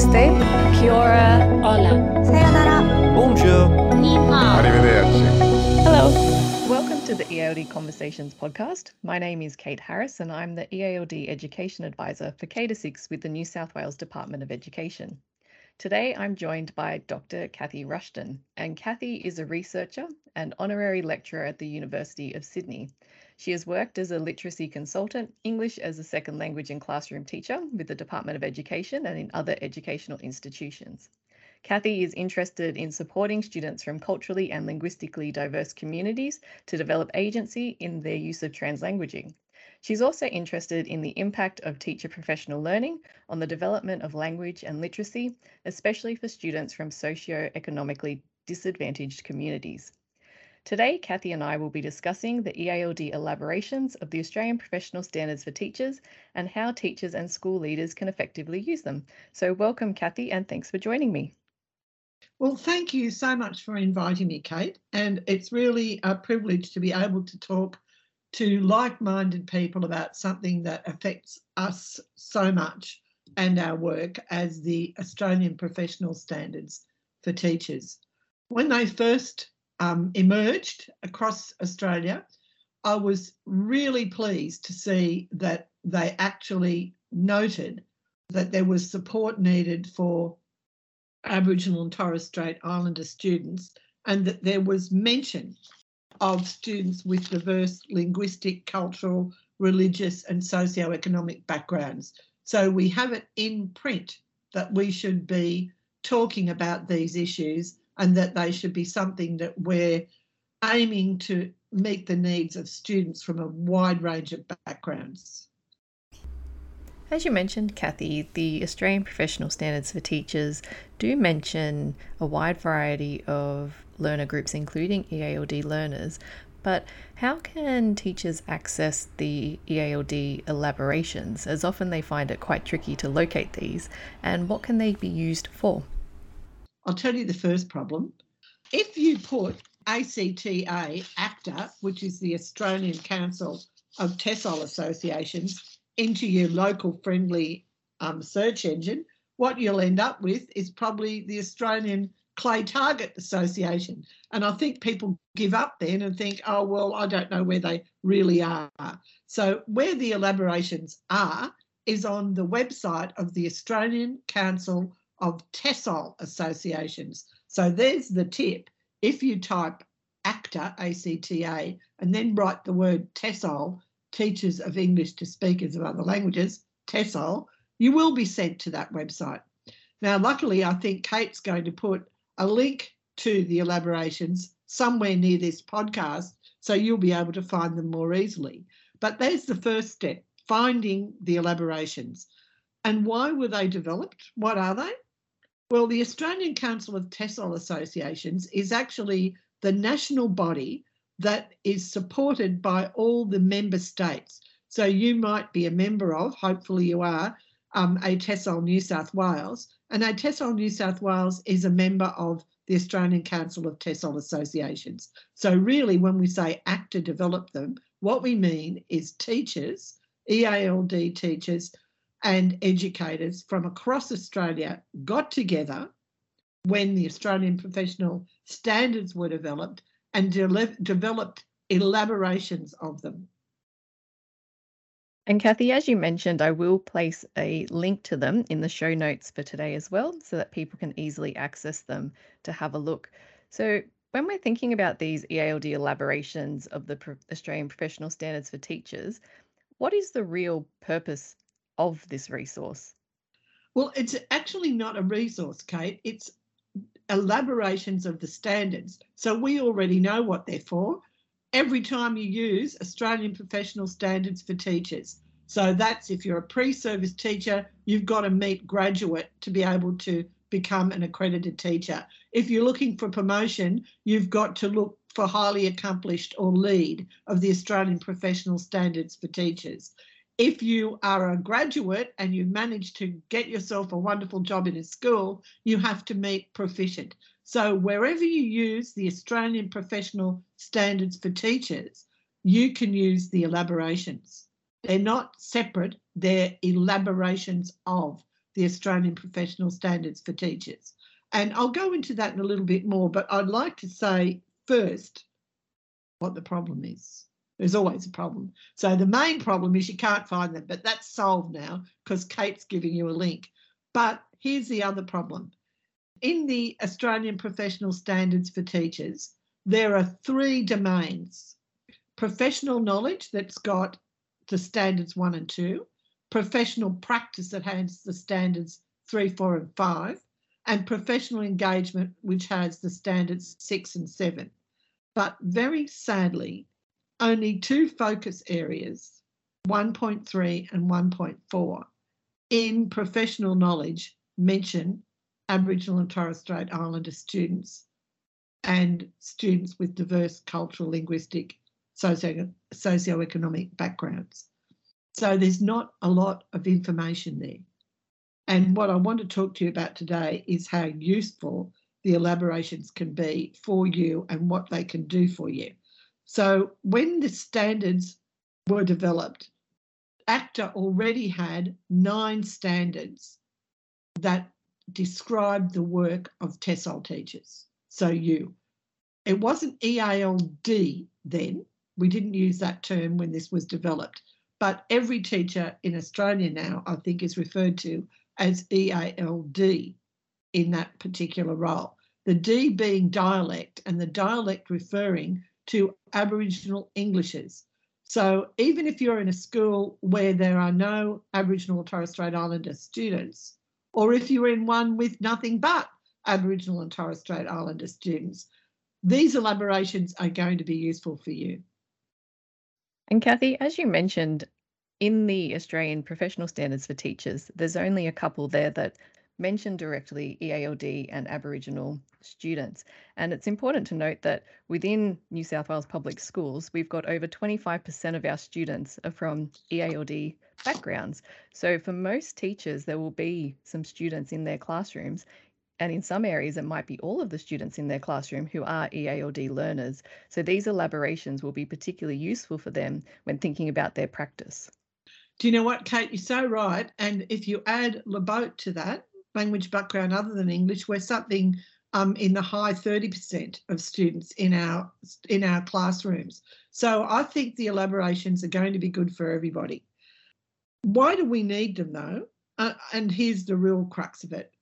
Namaste. Kia ora. Hola. Sayonara. Bonjour. Ni hao. Arrivederci. Hello. Welcome to the EALD Conversations podcast. My name is Kate Harris and I'm the EALD Education Advisor for K 6 with the New South Wales Department of Education. Today I'm joined by Dr. Kathy Rushton, and Kathy is a researcher and honorary lecturer at the University of Sydney. She has worked as a literacy consultant, English as a second language and classroom teacher with the Department of Education and in other educational institutions. Kathy is interested in supporting students from culturally and linguistically diverse communities to develop agency in their use of translanguaging. She's also interested in the impact of teacher professional learning on the development of language and literacy, especially for students from socio-economically disadvantaged communities. Today, Kathy and I will be discussing the EALD elaborations of the Australian Professional Standards for Teachers and how teachers and school leaders can effectively use them. So welcome, Kathy, and thanks for joining me. Well, thank you so much for inviting me, Kate. And it's really a privilege to be able to talk to like minded people about something that affects us so much and our work as the Australian Professional Standards for Teachers. When they first um, emerged across Australia, I was really pleased to see that they actually noted that there was support needed for Aboriginal and Torres Strait Islander students and that there was mention of students with diverse linguistic, cultural, religious and socio-economic backgrounds. So we have it in print that we should be talking about these issues and that they should be something that we're aiming to meet the needs of students from a wide range of backgrounds. As you mentioned, Kathy, the Australian Professional Standards for Teachers do mention a wide variety of learner groups, including EALD learners. But how can teachers access the EALD elaborations, as often they find it quite tricky to locate these, and what can they be used for? I'll tell you the first problem. If you put ACTA, ACTA, which is the Australian Council of TESOL Associations, into your local friendly um, search engine, what you'll end up with is probably the Australian Clay Target Association. And I think people give up then and think, oh, well, I don't know where they really are. So, where the elaborations are is on the website of the Australian Council of TESOL associations. So there's the tip. If you type ACTA, ACTA, and then write the word TESOL, Teachers of English to Speakers of Other Languages, TESOL, you will be sent to that website. Now, luckily, I think Kate's going to put a link to the elaborations somewhere near this podcast, so you'll be able to find them more easily. But there's the first step finding the elaborations. And why were they developed? What are they? Well, the Australian Council of TESOL Associations is actually the national body that is supported by all the member states. So you might be a member of, hopefully you are, um, ATESOL New South Wales. And ATESOL New South Wales is a member of the Australian Council of TESOL Associations. So really, when we say ACTA develop them, what we mean is teachers, EALD teachers and educators from across Australia got together when the Australian professional standards were developed and de- developed elaborations of them. And Kathy, as you mentioned, I will place a link to them in the show notes for today as well, so that people can easily access them to have a look. So, when we're thinking about these EALD elaborations of the Australian Professional Standards for Teachers, what is the real purpose of this resource? Well, it's actually not a resource, Kate. It's elaborations of the standards. So we already know what they're for. Every time you use Australian Professional Standards for Teachers. So that's if you're a pre service teacher, you've got to meet graduate to be able to become an accredited teacher. If you're looking for promotion, you've got to look for highly accomplished or lead of the Australian Professional Standards for Teachers if you are a graduate and you manage to get yourself a wonderful job in a school, you have to meet proficient. So wherever you use the Australian professional standards for teachers, you can use the elaborations. They're not separate, they're elaborations of. the Australian Professional Standards for Teachers. And I'll go into that in a little bit more, but I'd like to say first what the problem is. There's always a problem. So the main problem is you can't find them, but that's solved now because Kate's giving you a link. But here's the other problem. In the Australian Professional Standards for Teachers, there are three domains professional knowledge that's got the standards one and two, professional practice that has the standards three, four, and five, and professional engagement, which has the standards six and seven. But very sadly, only two focus areas, 1.3 and 1.4, in professional knowledge mention Aboriginal and Torres Strait Islander students and students with diverse cultural, linguistic, socio socioeconomic backgrounds. So there's not a lot of information there. And what I want to talk to you about today is how useful the elaborations can be for you and what they can do for you. So when the standards were developed, ACTA already had nine standards that described the work of TESOL teachers. So you. It wasn't EALD then. We didn't use that term when this was developed. But every teacher in Australia now, I think, is referred to as EALD in that particular role. The D being dialect and the dialect referring to Aboriginal Englishes. So even if you're in a school where there are no Aboriginal or Torres Strait Islander students, or if you're in one with nothing but Aboriginal and Torres Strait Islander students, these elaborations are going to be useful for you. And Kathy, as you mentioned, in the Australian professional standards for teachers, there's only a couple there that mention directly EALD and Aboriginal students. And it's important to note that within New South Wales public schools, we've got over 25% of our students are from EALD backgrounds. So for most teachers, there will be some students in their classrooms and in some areas, it might be all of the students in their classroom who are EALD learners. So these elaborations will be particularly useful for them when thinking about their practice. Do you know what, Kate? You're so right. And if you add LBOTE to that, language background other than English, we're something um, in the high 30% of students in our in our classrooms. So I think the elaborations are going to be good for everybody. Why do we need them though? Uh, and here's the real crux of it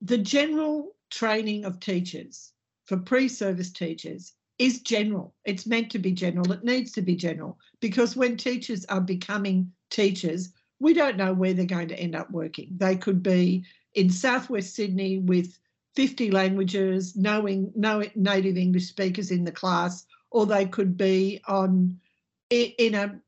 the general training of teachers for pre-service teachers is general. It's meant to be general. It needs to be general because when teachers are becoming teachers, we don't know where they're going to end up working. They could be in southwest Sydney with 50 languages, knowing no native English speakers in the class, or they could be on in a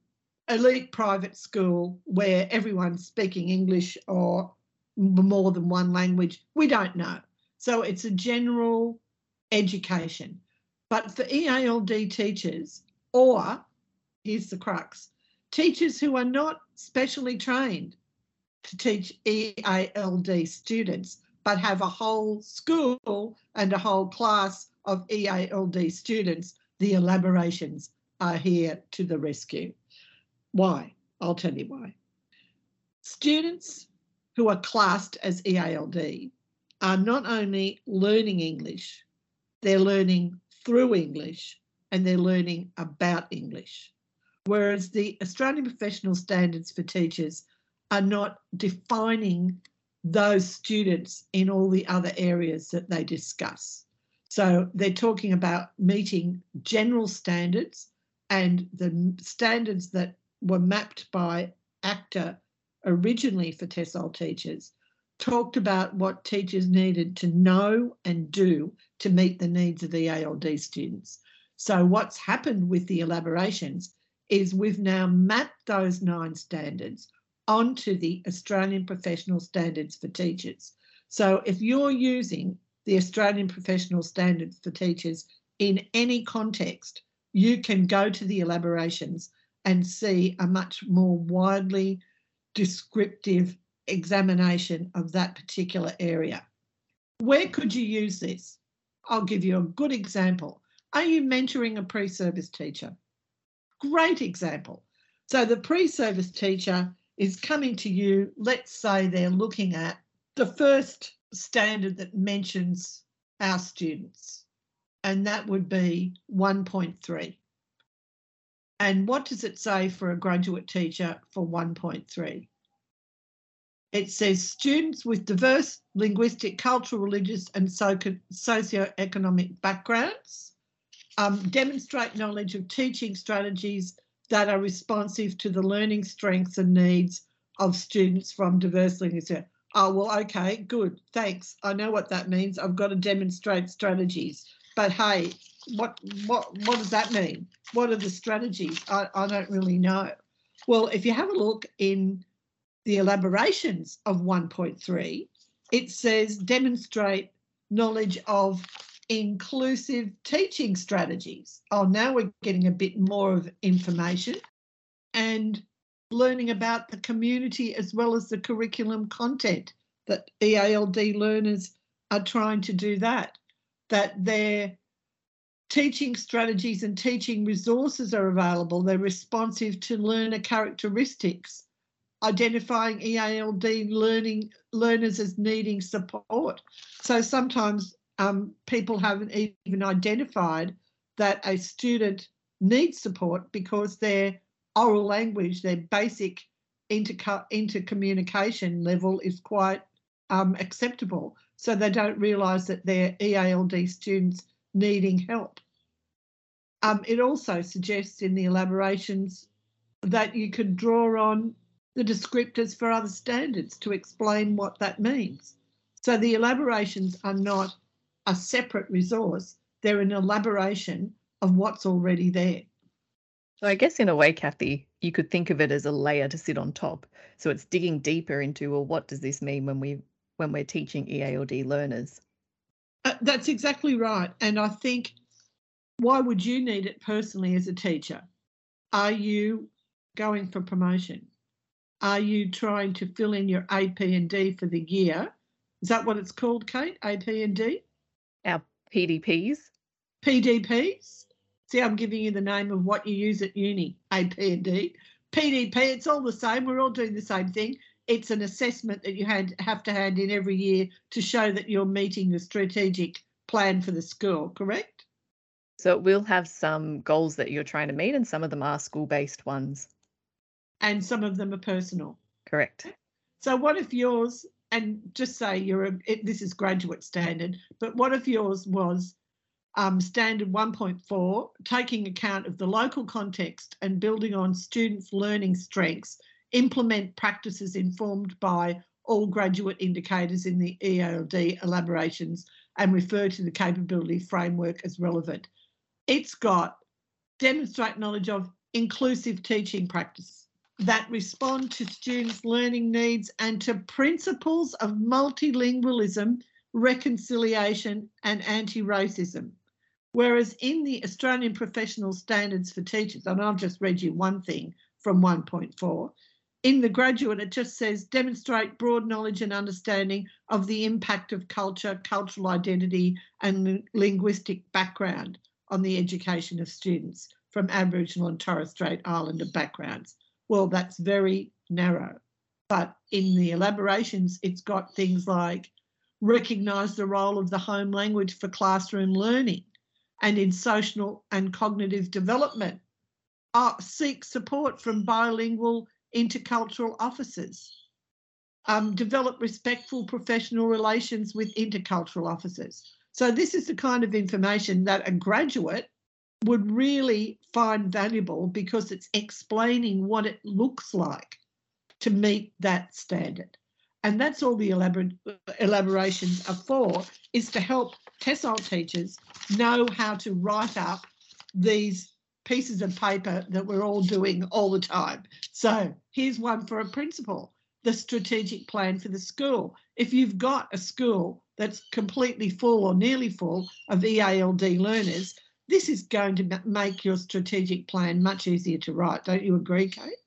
elite private school where everyone's speaking English or more than one language? We don't know. So it's a general education. But for EALD teachers, or here's the crux teachers who are not specially trained to teach EALD students, but have a whole school and a whole class of EALD students, the elaborations are here to the rescue. Why? I'll tell you why. Students who are classed as EALD are not only learning English, they're learning through English and they're learning about English. Whereas the Australian professional standards for teachers are not defining those students in all the other areas that they discuss. So they're talking about meeting general standards and the standards that were mapped by ACTA originally for TESOL teachers talked about what teachers needed to know and do to meet the needs of the ALD students. So what's happened with the elaborations is we've now mapped those nine standards onto the Australian Professional Standards for Teachers. So if you're using the Australian Professional Standards for Teachers in any context, you can go to the elaborations and see a much more widely descriptive examination of that particular area. Where could you use this? I'll give you a good example. Are you mentoring a pre service teacher? Great example. So, the pre service teacher is coming to you. Let's say they're looking at the first standard that mentions our students, and that would be 1.3. And what does it say for a graduate teacher for 1.3? It says students with diverse linguistic, cultural, religious, and socio-economic backgrounds um, demonstrate knowledge of teaching strategies that are responsive to the learning strengths and needs of students from diverse linguistic. Oh, well, okay, good, thanks. I know what that means. I've got to demonstrate strategies. But hey, what what what does that mean? What are the strategies? I, I don't really know. Well, if you have a look in the elaborations of 1.3, it says demonstrate knowledge of inclusive teaching strategies. Oh, now we're getting a bit more of information and learning about the community as well as the curriculum content that EALD learners are trying to do that, that their teaching strategies and teaching resources are available. They're responsive to learner characteristics identifying EALD learning learners as needing support. So sometimes um, people haven't even identified that a student needs support because their oral language, their basic inter intercommunication level is quite um, acceptable. So they don't realise that they're EALD students needing help. Um, it also suggests in the elaborations that you could draw on the descriptors for other standards to explain what that means. So the elaborations are not a separate resource, they're an elaboration of what's already there. So I guess in a way, Kathy, you could think of it as a layer to sit on top. So it's digging deeper into, well, what does this mean when we when we're teaching EALD learners? Uh, that's exactly right. And I think why would you need it personally as a teacher? Are you going for promotion? Are you trying to fill in your AP and D for the year? Is that what it's called, Kate? AP and D? Our PDPs. PDPs. See, I'm giving you the name of what you use at uni, AP and D. PDP, it's all the same. We're all doing the same thing. It's an assessment that you had, have to hand in every year to show that you're meeting the strategic plan for the school, correct? So it will have some goals that you're trying to meet, and some of them are school based ones and some of them are personal. Correct. So what if yours, and just say you're a, it, this is graduate standard, but what if yours was um, standard 1.4, taking account of the local context and building on students' learning strengths, implement practices informed by all graduate indicators in the EALD elaborations and refer to the capability framework as relevant. It's got demonstrate knowledge of inclusive teaching practice that respond to students' learning needs and to principles of multilingualism, reconciliation, and anti racism. Whereas in the Australian Professional Standards for Teachers, and I'll just read you one thing from 1.4, in the graduate, it just says demonstrate broad knowledge and understanding of the impact of culture, cultural identity, and linguistic background on the education of students from Aboriginal and Torres Strait Islander backgrounds. Well, that's very narrow. But in the elaborations, it's got things like recognise the role of the home language for classroom learning and in social and cognitive development. Uh, seek support from bilingual intercultural officers. Um, develop respectful professional relations with intercultural officers. So this is the kind of information that a graduate would really find valuable because it's explaining what it looks like to meet that standard. And that's all the elabor- elaborations are for, is to help TESOL teachers know how to write up these pieces of paper that we're all doing all the time. So here's one for a principal, the strategic plan for the school. If you've got a school that's completely full or nearly full of EALD learners, this is going to make your strategic plan much easier to write. Don't you agree, Kate?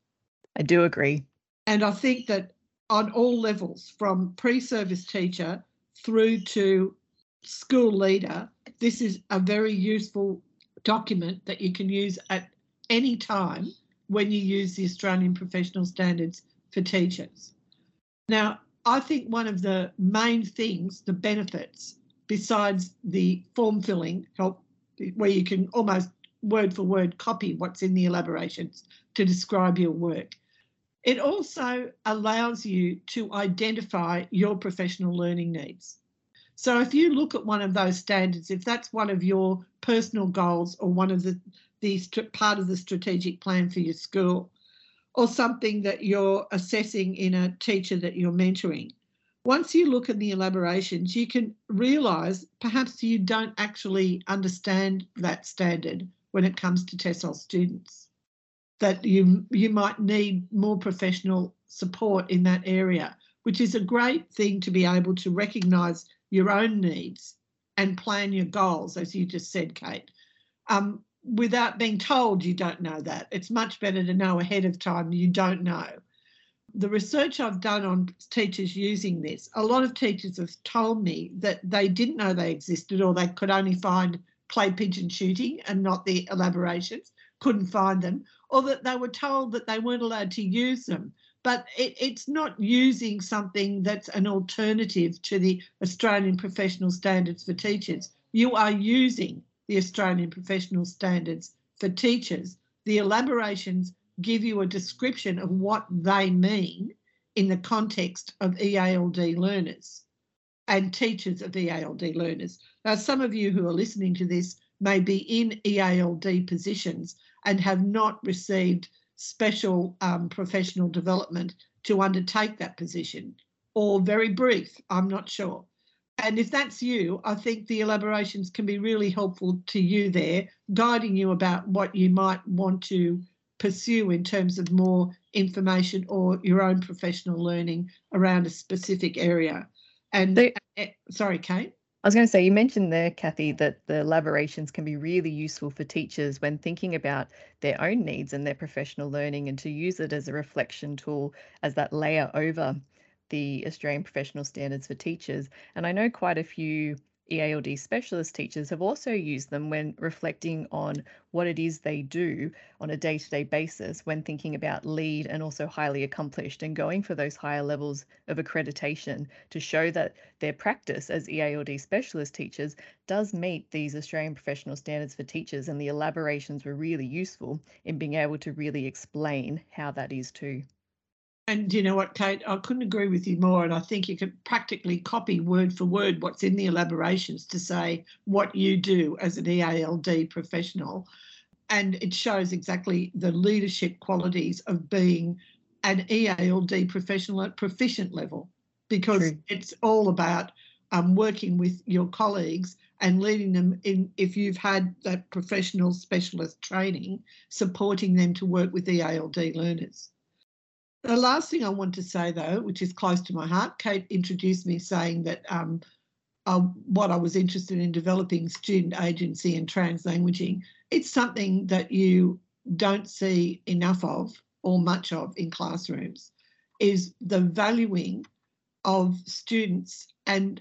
I do agree. And I think that on all levels, from pre service teacher through to school leader, this is a very useful document that you can use at any time when you use the Australian Professional Standards for teachers. Now, I think one of the main things, the benefits, besides the form filling help, where you can almost word for word copy what's in the elaborations to describe your work. It also allows you to identify your professional learning needs. So if you look at one of those standards, if that's one of your personal goals or one of the, the part of the strategic plan for your school, or something that you're assessing in a teacher that you're mentoring, once you look at the elaborations, you can realise perhaps you don't actually understand that standard when it comes to TESOL students. That you you might need more professional support in that area, which is a great thing to be able to recognise your own needs and plan your goals, as you just said, Kate. Um, without being told you don't know that. It's much better to know ahead of time you don't know. The research I've done on teachers using this, a lot of teachers have told me that they didn't know they existed or they could only find clay pigeon shooting and not the elaborations, couldn't find them, or that they were told that they weren't allowed to use them. But it, it's not using something that's an alternative to the Australian professional standards for teachers. You are using the Australian professional standards for teachers. The elaborations give you a description of what they mean in the context of EALD learners and teachers of EALD learners. Now, some of you who are listening to this may be in EALD positions and have not received special um, professional development to undertake that position, or very brief, I'm not sure. And if that's you, I think the elaborations can be really helpful to you there, guiding you about what you might want to pursue in terms of more information or your own professional learning around a specific area. And so, uh, sorry, Kate. I was going to say, you mentioned there, Kathy, that the elaborations can be really useful for teachers when thinking about their own needs and their professional learning and to use it as a reflection tool as that layer over the Australian Professional Standards for Teachers. And I know quite a few EALD specialist teachers have also used them when reflecting on what it is they do on a day to day basis when thinking about lead and also highly accomplished and going for those higher levels of accreditation to show that their practice as EALD specialist teachers does meet these Australian professional standards for teachers. And the elaborations were really useful in being able to really explain how that is too. And you know what, Kate, I couldn't agree with you more. And I think you could practically copy word for word what's in the elaborations to say what you do as an EALD professional. And it shows exactly the leadership qualities of being an EALD professional at proficient level, because True. it's all about um, working with your colleagues and leading them in, if you've had that professional specialist training, supporting them to work with EALD learners. The last thing I want to say, though, which is close to my heart, Kate introduced me saying that um, uh, what I was interested in developing student agency and translanguaging. It's something that you don't see enough of or much of in classrooms, is the valuing of students, and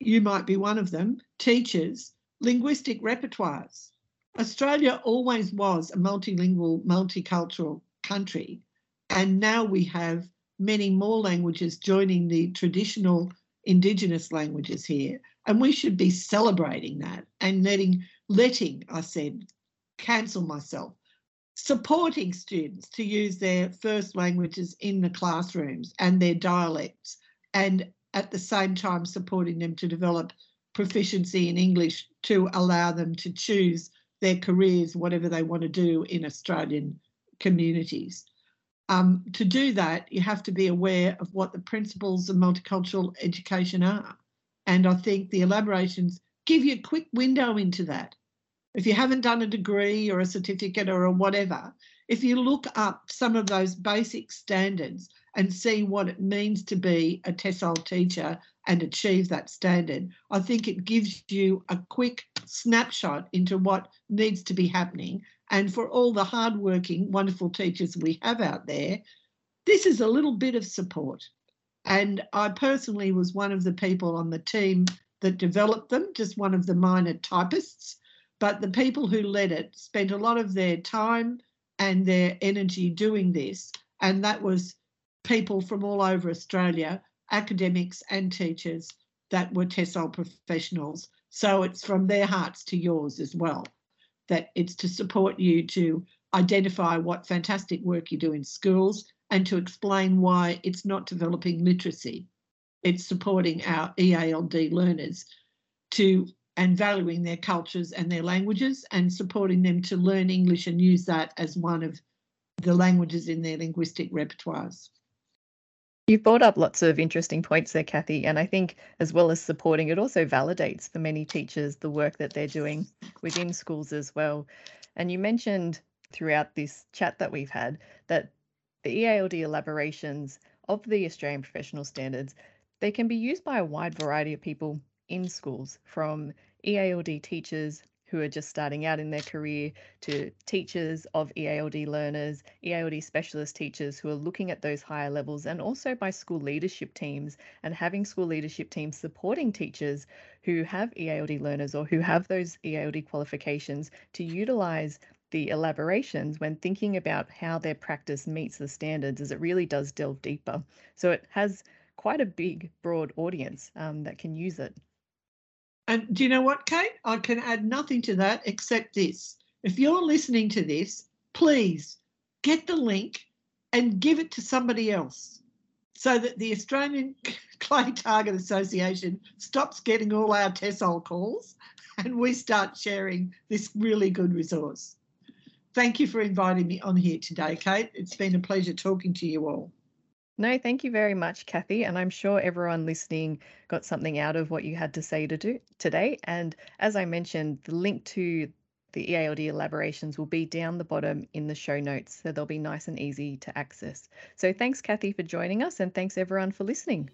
you might be one of them, teachers, linguistic repertoires. Australia always was a multilingual, multicultural country and now we have many more languages joining the traditional Indigenous languages here. And we should be celebrating that and letting, letting, I said, cancel myself, supporting students to use their first languages in the classrooms and their dialects, and at the same time supporting them to develop proficiency in English to allow them to choose their careers, whatever they want to do in Australian communities. Um, to do that, you have to be aware of what the principles of multicultural education are. And I think the elaborations give you a quick window into that. If you haven't done a degree or a certificate or a whatever, if you look up some of those basic standards and see what it means to be a TESOL teacher and achieve that standard, I think it gives you a quick snapshot into what needs to be happening and for all the hardworking, wonderful teachers we have out there, this is a little bit of support. And I personally was one of the people on the team that developed them, just one of the minor typists. But the people who led it spent a lot of their time and their energy doing this. And that was people from all over Australia, academics and teachers that were TESOL professionals. So it's from their hearts to yours as well, that it's to support you to identify what fantastic work you do in schools and to explain why it's not developing literacy. It's supporting our EALD learners to and valuing their cultures and their languages and supporting them to learn English and use that as one of the languages in their linguistic repertoires. You've brought up lots of interesting points there, Kathy, and I think as well as supporting, it also validates for many teachers the work that they're doing within schools as well. And you mentioned throughout this chat that we've had that the EALD elaborations of the Australian professional standards, they can be used by a wide variety of people in schools, from EALD teachers who are just starting out in their career to teachers of EALD learners, EALD specialist teachers who are looking at those higher levels, and also by school leadership teams and having school leadership teams supporting teachers who have EALD learners or who have those EALD qualifications to utilize the elaborations when thinking about how their practice meets the standards as it really does delve deeper. So it has quite a big, broad audience um, that can use it. And do you know what, Kate? I can add nothing to that except this. If you're listening to this, please get the link and give it to somebody else so that the Australian Clay Target Association stops getting all our TESOL calls and we start sharing this really good resource. Thank you for inviting me on here today, Kate. It's been a pleasure talking to you all. No, thank you very much, Kathy. And I'm sure everyone listening got something out of what you had to say to do today. And as I mentioned, the link to the EALD elaborations will be down the bottom in the show notes, so they'll be nice and easy to access. So thanks, Kathy, for joining us, and thanks everyone for listening.